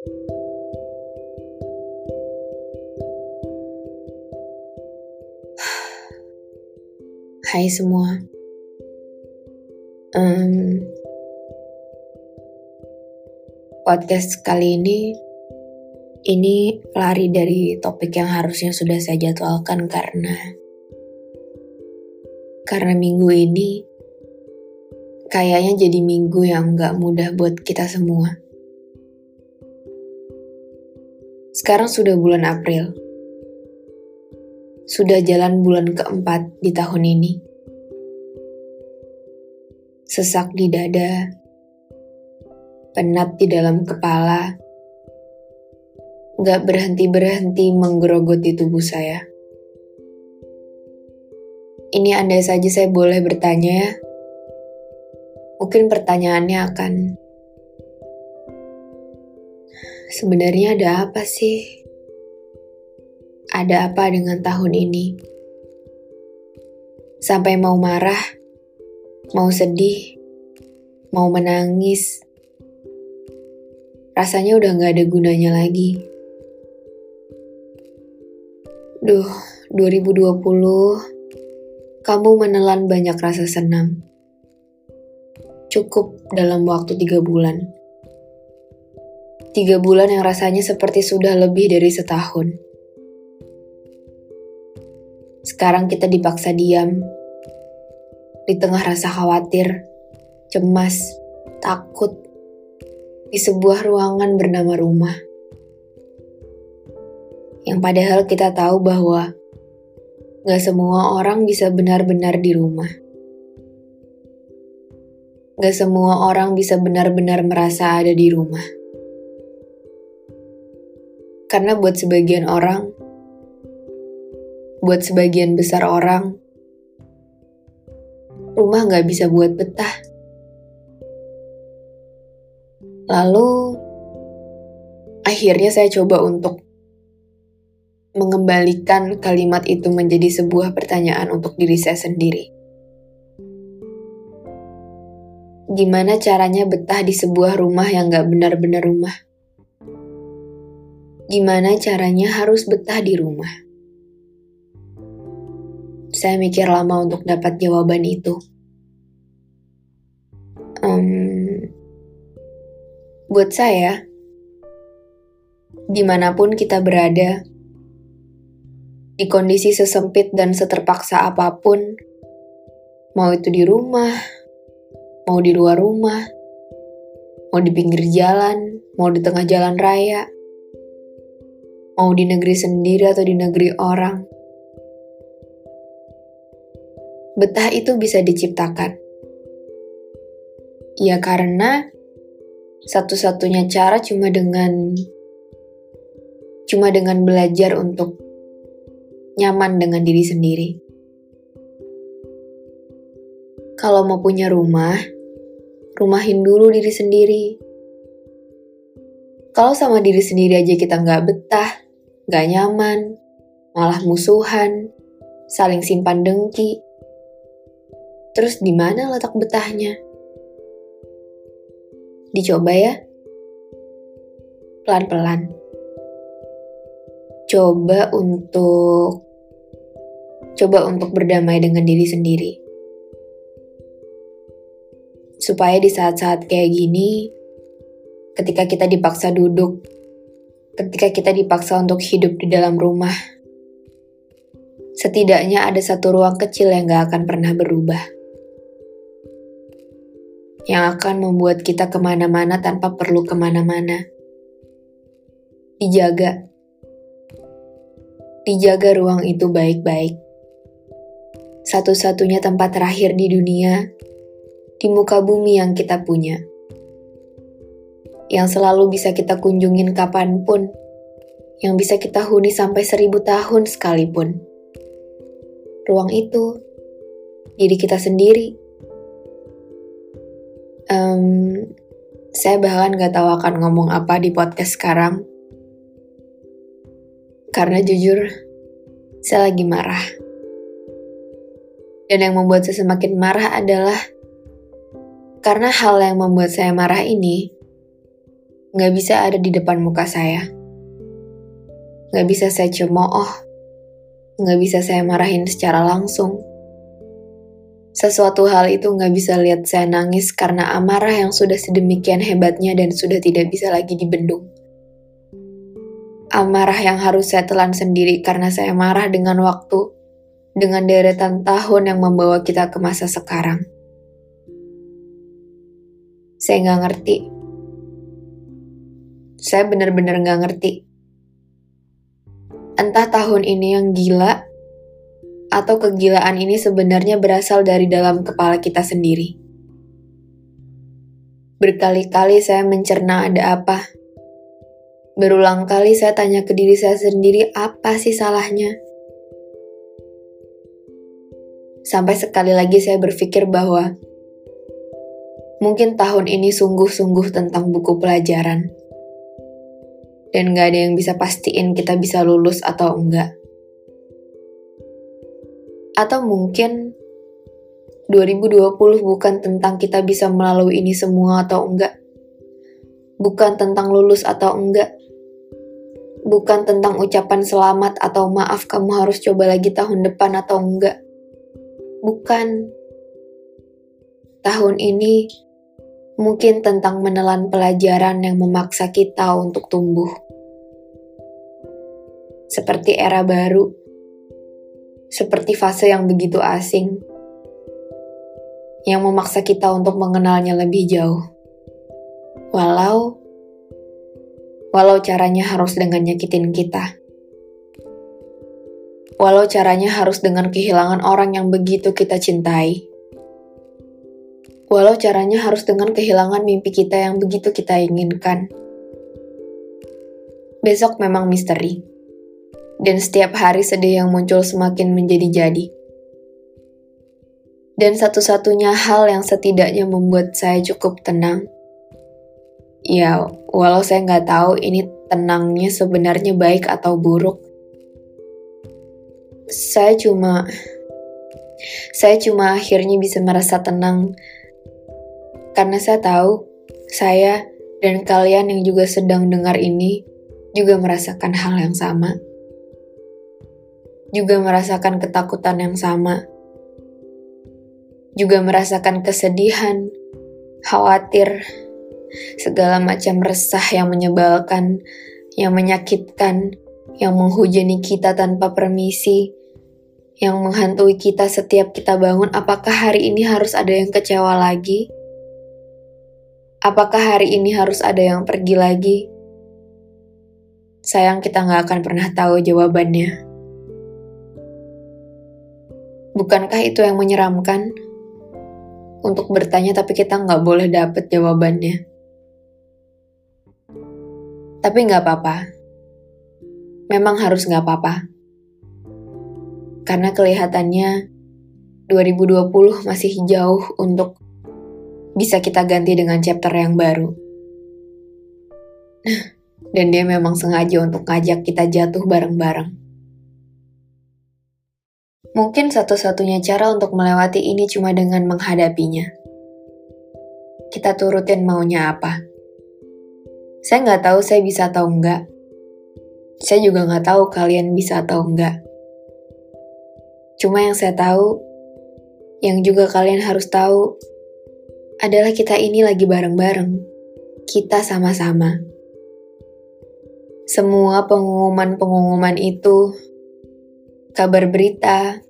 Hai semua. Um, podcast kali ini ini lari dari topik yang harusnya sudah saya jadwalkan karena karena minggu ini kayaknya jadi minggu yang gak mudah buat kita semua. Sekarang sudah bulan April. Sudah jalan bulan keempat di tahun ini. Sesak di dada, penat di dalam kepala, gak berhenti-berhenti menggerogoti tubuh saya. Ini andai saja saya boleh bertanya ya. Mungkin pertanyaannya akan Sebenarnya ada apa sih? Ada apa dengan tahun ini? Sampai mau marah, mau sedih, mau menangis. Rasanya udah gak ada gunanya lagi. Duh, 2020, kamu menelan banyak rasa senang. Cukup dalam waktu tiga bulan Tiga bulan yang rasanya seperti sudah lebih dari setahun. Sekarang kita dipaksa diam. Di tengah rasa khawatir, cemas, takut. Di sebuah ruangan bernama rumah. Yang padahal kita tahu bahwa gak semua orang bisa benar-benar di rumah. Gak semua orang bisa benar-benar merasa ada di rumah. Karena buat sebagian orang, buat sebagian besar orang, rumah nggak bisa buat betah. Lalu, akhirnya saya coba untuk mengembalikan kalimat itu menjadi sebuah pertanyaan untuk diri saya sendiri. Gimana caranya betah di sebuah rumah yang gak benar-benar rumah? Gimana caranya harus betah di rumah? Saya mikir lama untuk dapat jawaban itu. Um, buat saya, di mana pun kita berada, di kondisi sesempit dan seterpaksa apa pun, mau itu di rumah, mau di luar rumah, mau di pinggir jalan, mau di tengah jalan raya, mau di negeri sendiri atau di negeri orang. Betah itu bisa diciptakan. Ya karena satu-satunya cara cuma dengan cuma dengan belajar untuk nyaman dengan diri sendiri. Kalau mau punya rumah, rumahin dulu diri sendiri. Kalau sama diri sendiri aja kita nggak betah, gak nyaman, malah musuhan, saling simpan dengki. Terus di mana letak betahnya? Dicoba ya. Pelan-pelan. Coba untuk coba untuk berdamai dengan diri sendiri. Supaya di saat-saat kayak gini, ketika kita dipaksa duduk ketika kita dipaksa untuk hidup di dalam rumah. Setidaknya ada satu ruang kecil yang gak akan pernah berubah. Yang akan membuat kita ke mana-mana tanpa perlu ke mana-mana. Dijaga. Dijaga ruang itu baik-baik. Satu-satunya tempat terakhir di dunia, di muka bumi yang kita punya yang selalu bisa kita kunjungin kapan pun, yang bisa kita huni sampai seribu tahun sekalipun. Ruang itu, diri kita sendiri. Um, saya bahkan gak tahu akan ngomong apa di podcast sekarang. Karena jujur, saya lagi marah. Dan yang membuat saya semakin marah adalah karena hal yang membuat saya marah ini nggak bisa ada di depan muka saya. Nggak bisa saya cemooh, nggak bisa saya marahin secara langsung. Sesuatu hal itu nggak bisa lihat saya nangis karena amarah yang sudah sedemikian hebatnya dan sudah tidak bisa lagi dibendung. Amarah yang harus saya telan sendiri karena saya marah dengan waktu, dengan deretan tahun yang membawa kita ke masa sekarang. Saya nggak ngerti. Saya benar-benar nggak ngerti. Entah tahun ini yang gila, atau kegilaan ini sebenarnya berasal dari dalam kepala kita sendiri. Berkali-kali saya mencerna ada apa. Berulang kali saya tanya ke diri saya sendiri apa sih salahnya. Sampai sekali lagi saya berpikir bahwa Mungkin tahun ini sungguh-sungguh tentang buku pelajaran. Dan gak ada yang bisa pastiin kita bisa lulus atau enggak. Atau mungkin 2020 bukan tentang kita bisa melalui ini semua atau enggak. Bukan tentang lulus atau enggak. Bukan tentang ucapan selamat atau maaf kamu harus coba lagi tahun depan atau enggak. Bukan. Tahun ini mungkin tentang menelan pelajaran yang memaksa kita untuk tumbuh. Seperti era baru, seperti fase yang begitu asing, yang memaksa kita untuk mengenalnya lebih jauh. Walau, walau caranya harus dengan nyakitin kita. Walau caranya harus dengan kehilangan orang yang begitu kita cintai walau caranya harus dengan kehilangan mimpi kita yang begitu kita inginkan. Besok memang misteri, dan setiap hari sedih yang muncul semakin menjadi-jadi. Dan satu-satunya hal yang setidaknya membuat saya cukup tenang, ya walau saya nggak tahu ini tenangnya sebenarnya baik atau buruk, saya cuma saya cuma akhirnya bisa merasa tenang karena saya tahu, saya dan kalian yang juga sedang dengar ini juga merasakan hal yang sama. Juga merasakan ketakutan yang sama. Juga merasakan kesedihan, khawatir, segala macam resah yang menyebalkan, yang menyakitkan, yang menghujani kita tanpa permisi, yang menghantui kita setiap kita bangun. Apakah hari ini harus ada yang kecewa lagi? Apakah hari ini harus ada yang pergi lagi? Sayang kita nggak akan pernah tahu jawabannya. Bukankah itu yang menyeramkan? Untuk bertanya tapi kita nggak boleh dapet jawabannya. Tapi nggak apa-apa. Memang harus nggak apa-apa. Karena kelihatannya 2020 masih jauh untuk bisa kita ganti dengan chapter yang baru. Dan dia memang sengaja untuk ngajak kita jatuh bareng-bareng. Mungkin satu-satunya cara untuk melewati ini cuma dengan menghadapinya. Kita turutin maunya apa. Saya nggak tahu saya bisa atau enggak. Saya juga nggak tahu kalian bisa atau enggak. Cuma yang saya tahu, yang juga kalian harus tahu, adalah kita ini lagi bareng-bareng. Kita sama-sama. Semua pengumuman-pengumuman itu, kabar berita,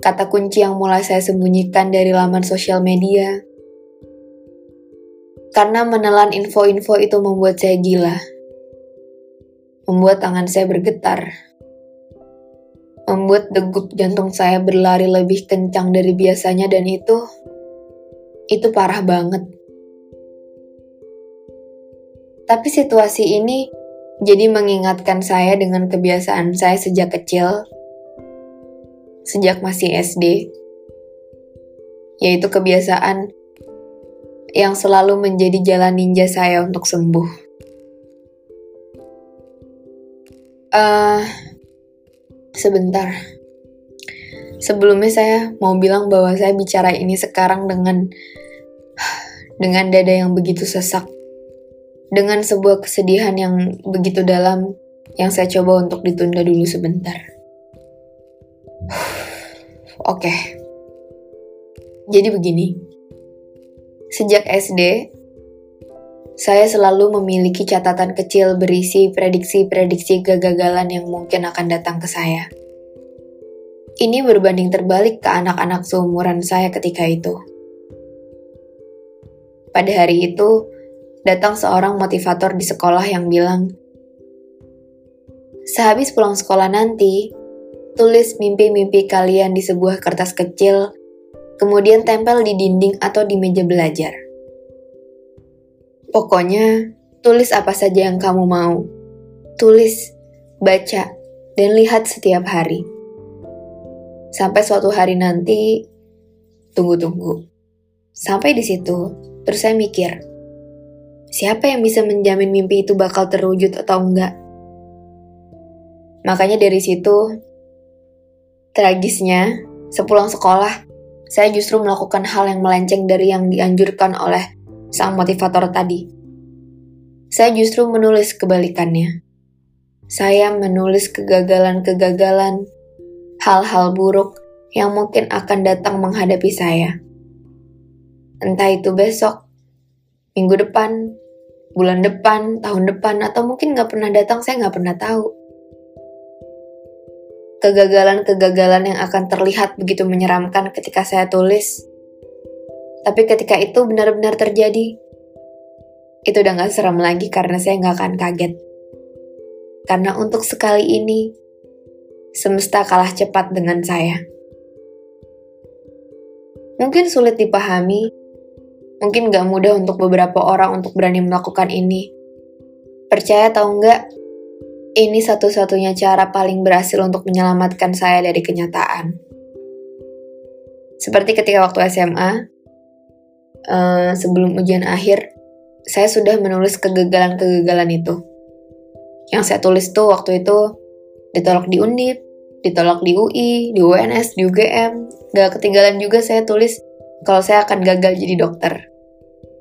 kata kunci yang mulai saya sembunyikan dari laman sosial media. Karena menelan info-info itu membuat saya gila. Membuat tangan saya bergetar. Membuat degup jantung saya berlari lebih kencang dari biasanya dan itu itu parah banget. Tapi situasi ini jadi mengingatkan saya dengan kebiasaan saya sejak kecil, sejak masih SD, yaitu kebiasaan yang selalu menjadi jalan ninja saya untuk sembuh. Uh, sebentar. Sebelumnya saya mau bilang bahwa saya bicara ini sekarang dengan dengan dada yang begitu sesak. dengan sebuah kesedihan yang begitu dalam yang saya coba untuk ditunda dulu sebentar. Oke. Okay. Jadi begini. Sejak SD, saya selalu memiliki catatan kecil berisi prediksi-prediksi kegagalan yang mungkin akan datang ke saya. Ini berbanding terbalik ke anak-anak seumuran saya ketika itu. Pada hari itu, datang seorang motivator di sekolah yang bilang, Sehabis pulang sekolah nanti, tulis mimpi-mimpi kalian di sebuah kertas kecil, kemudian tempel di dinding atau di meja belajar. Pokoknya, tulis apa saja yang kamu mau. Tulis, baca, dan lihat setiap hari. Sampai suatu hari nanti, tunggu-tunggu. Sampai di situ, terus saya mikir, siapa yang bisa menjamin mimpi itu bakal terwujud atau enggak? Makanya dari situ, tragisnya, sepulang sekolah, saya justru melakukan hal yang melenceng dari yang dianjurkan oleh sang motivator tadi. Saya justru menulis kebalikannya. Saya menulis kegagalan-kegagalan, hal-hal buruk yang mungkin akan datang menghadapi saya. Entah itu besok, minggu depan, bulan depan, tahun depan, atau mungkin nggak pernah datang, saya nggak pernah tahu kegagalan-kegagalan yang akan terlihat begitu menyeramkan ketika saya tulis. Tapi ketika itu benar-benar terjadi, itu udah gak serem lagi karena saya gak akan kaget. Karena untuk sekali ini, semesta kalah cepat dengan saya. Mungkin sulit dipahami, mungkin gak mudah untuk beberapa orang untuk berani melakukan ini. Percaya atau enggak, ini satu-satunya cara paling berhasil untuk menyelamatkan saya dari kenyataan. Seperti ketika waktu SMA, uh, eh, sebelum ujian akhir, saya sudah menulis kegagalan-kegagalan itu. Yang saya tulis tuh waktu itu ditolak di Undip, ditolak di UI, di UNS, di UGM. Gak ketinggalan juga saya tulis kalau saya akan gagal jadi dokter.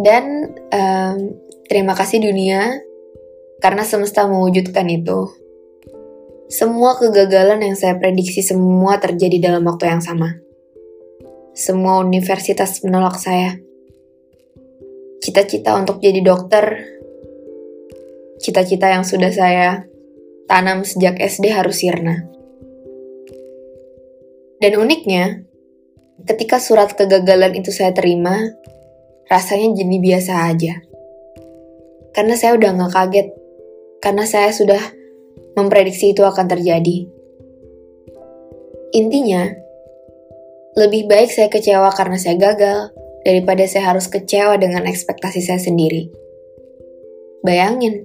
Dan um, terima kasih dunia karena semesta mewujudkan itu. Semua kegagalan yang saya prediksi semua terjadi dalam waktu yang sama. Semua universitas menolak saya. Cita-cita untuk jadi dokter, cita-cita yang sudah saya tanam sejak SD harus sirna. Dan uniknya, ketika surat kegagalan itu saya terima, rasanya jadi biasa aja. Karena saya udah gak kaget karena saya sudah memprediksi itu akan terjadi. Intinya, lebih baik saya kecewa karena saya gagal daripada saya harus kecewa dengan ekspektasi saya sendiri. Bayangin,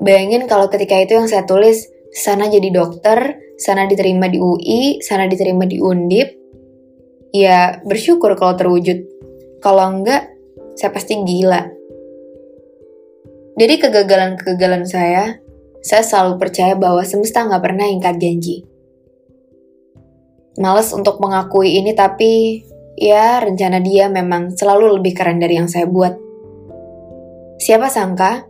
bayangin kalau ketika itu yang saya tulis, sana jadi dokter, sana diterima di UI, sana diterima di Undip, ya bersyukur kalau terwujud. Kalau enggak, saya pasti gila. Dari kegagalan-kegagalan saya, saya selalu percaya bahwa semesta nggak pernah ingkar janji. Males untuk mengakui ini tapi ya rencana dia memang selalu lebih keren dari yang saya buat. Siapa sangka,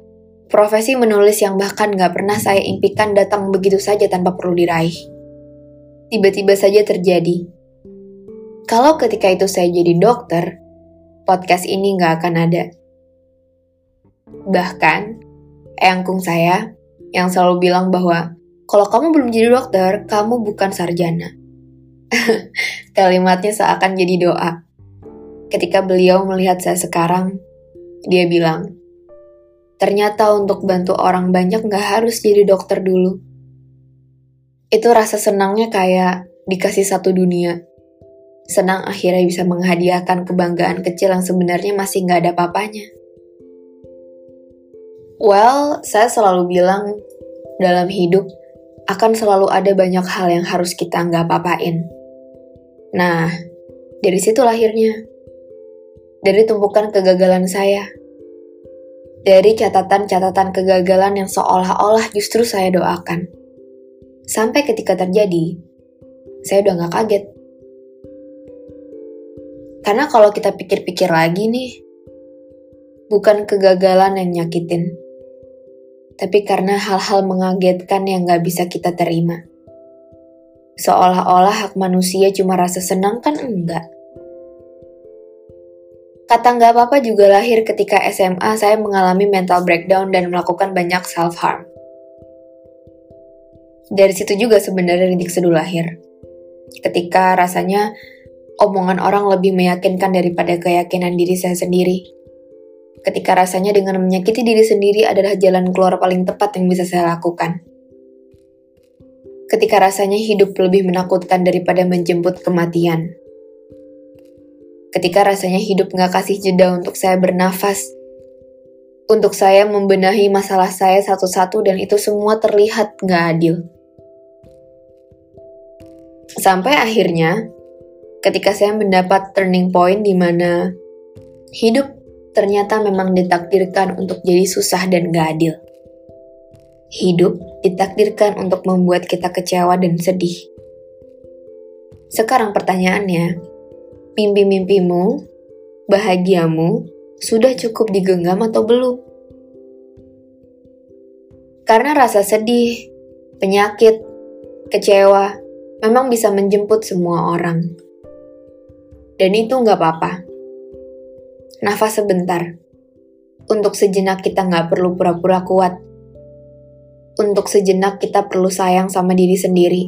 profesi menulis yang bahkan nggak pernah saya impikan datang begitu saja tanpa perlu diraih. Tiba-tiba saja terjadi. Kalau ketika itu saya jadi dokter, podcast ini nggak akan ada. Bahkan, eyangkung saya yang selalu bilang bahwa kalau kamu belum jadi dokter, kamu bukan sarjana. Kalimatnya seakan jadi doa. Ketika beliau melihat saya sekarang, dia bilang, ternyata untuk bantu orang banyak nggak harus jadi dokter dulu. Itu rasa senangnya kayak dikasih satu dunia. Senang akhirnya bisa menghadiahkan kebanggaan kecil yang sebenarnya masih nggak ada papanya. Well, saya selalu bilang dalam hidup akan selalu ada banyak hal yang harus kita nggak papain. Nah, dari situ lahirnya. Dari tumpukan kegagalan saya. Dari catatan-catatan kegagalan yang seolah-olah justru saya doakan. Sampai ketika terjadi, saya udah nggak kaget. Karena kalau kita pikir-pikir lagi nih, bukan kegagalan yang nyakitin, tapi karena hal-hal mengagetkan yang gak bisa kita terima. Seolah-olah hak manusia cuma rasa senang kan enggak. Kata nggak apa-apa juga lahir ketika SMA saya mengalami mental breakdown dan melakukan banyak self-harm. Dari situ juga sebenarnya rintik seduh lahir. Ketika rasanya omongan orang lebih meyakinkan daripada keyakinan diri saya sendiri. Ketika rasanya dengan menyakiti diri sendiri adalah jalan keluar paling tepat yang bisa saya lakukan. Ketika rasanya hidup lebih menakutkan daripada menjemput kematian ketika rasanya hidup nggak kasih jeda untuk saya bernafas. Untuk saya membenahi masalah saya satu-satu dan itu semua terlihat nggak adil. Sampai akhirnya, ketika saya mendapat turning point di mana hidup ternyata memang ditakdirkan untuk jadi susah dan gak adil. Hidup ditakdirkan untuk membuat kita kecewa dan sedih. Sekarang pertanyaannya, Mimpi-mimpimu, bahagiamu, sudah cukup digenggam atau belum? Karena rasa sedih, penyakit, kecewa, memang bisa menjemput semua orang. Dan itu nggak apa-apa. Nafas sebentar. Untuk sejenak kita nggak perlu pura-pura kuat. Untuk sejenak kita perlu sayang sama diri sendiri.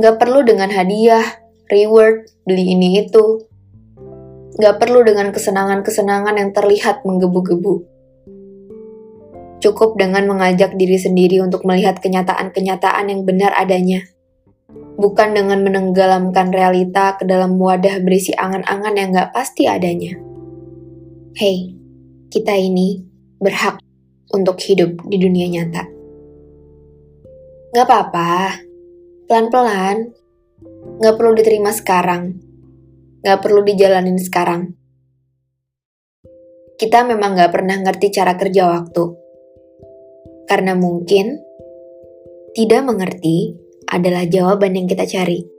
Nggak perlu dengan hadiah, reward, beli ini itu. Gak perlu dengan kesenangan-kesenangan yang terlihat menggebu-gebu. Cukup dengan mengajak diri sendiri untuk melihat kenyataan-kenyataan yang benar adanya. Bukan dengan menenggelamkan realita ke dalam wadah berisi angan-angan yang gak pasti adanya. Hei, kita ini berhak untuk hidup di dunia nyata. Gak apa-apa, pelan-pelan Gak perlu diterima sekarang. Gak perlu dijalanin sekarang. Kita memang gak pernah ngerti cara kerja waktu. Karena mungkin tidak mengerti adalah jawaban yang kita cari.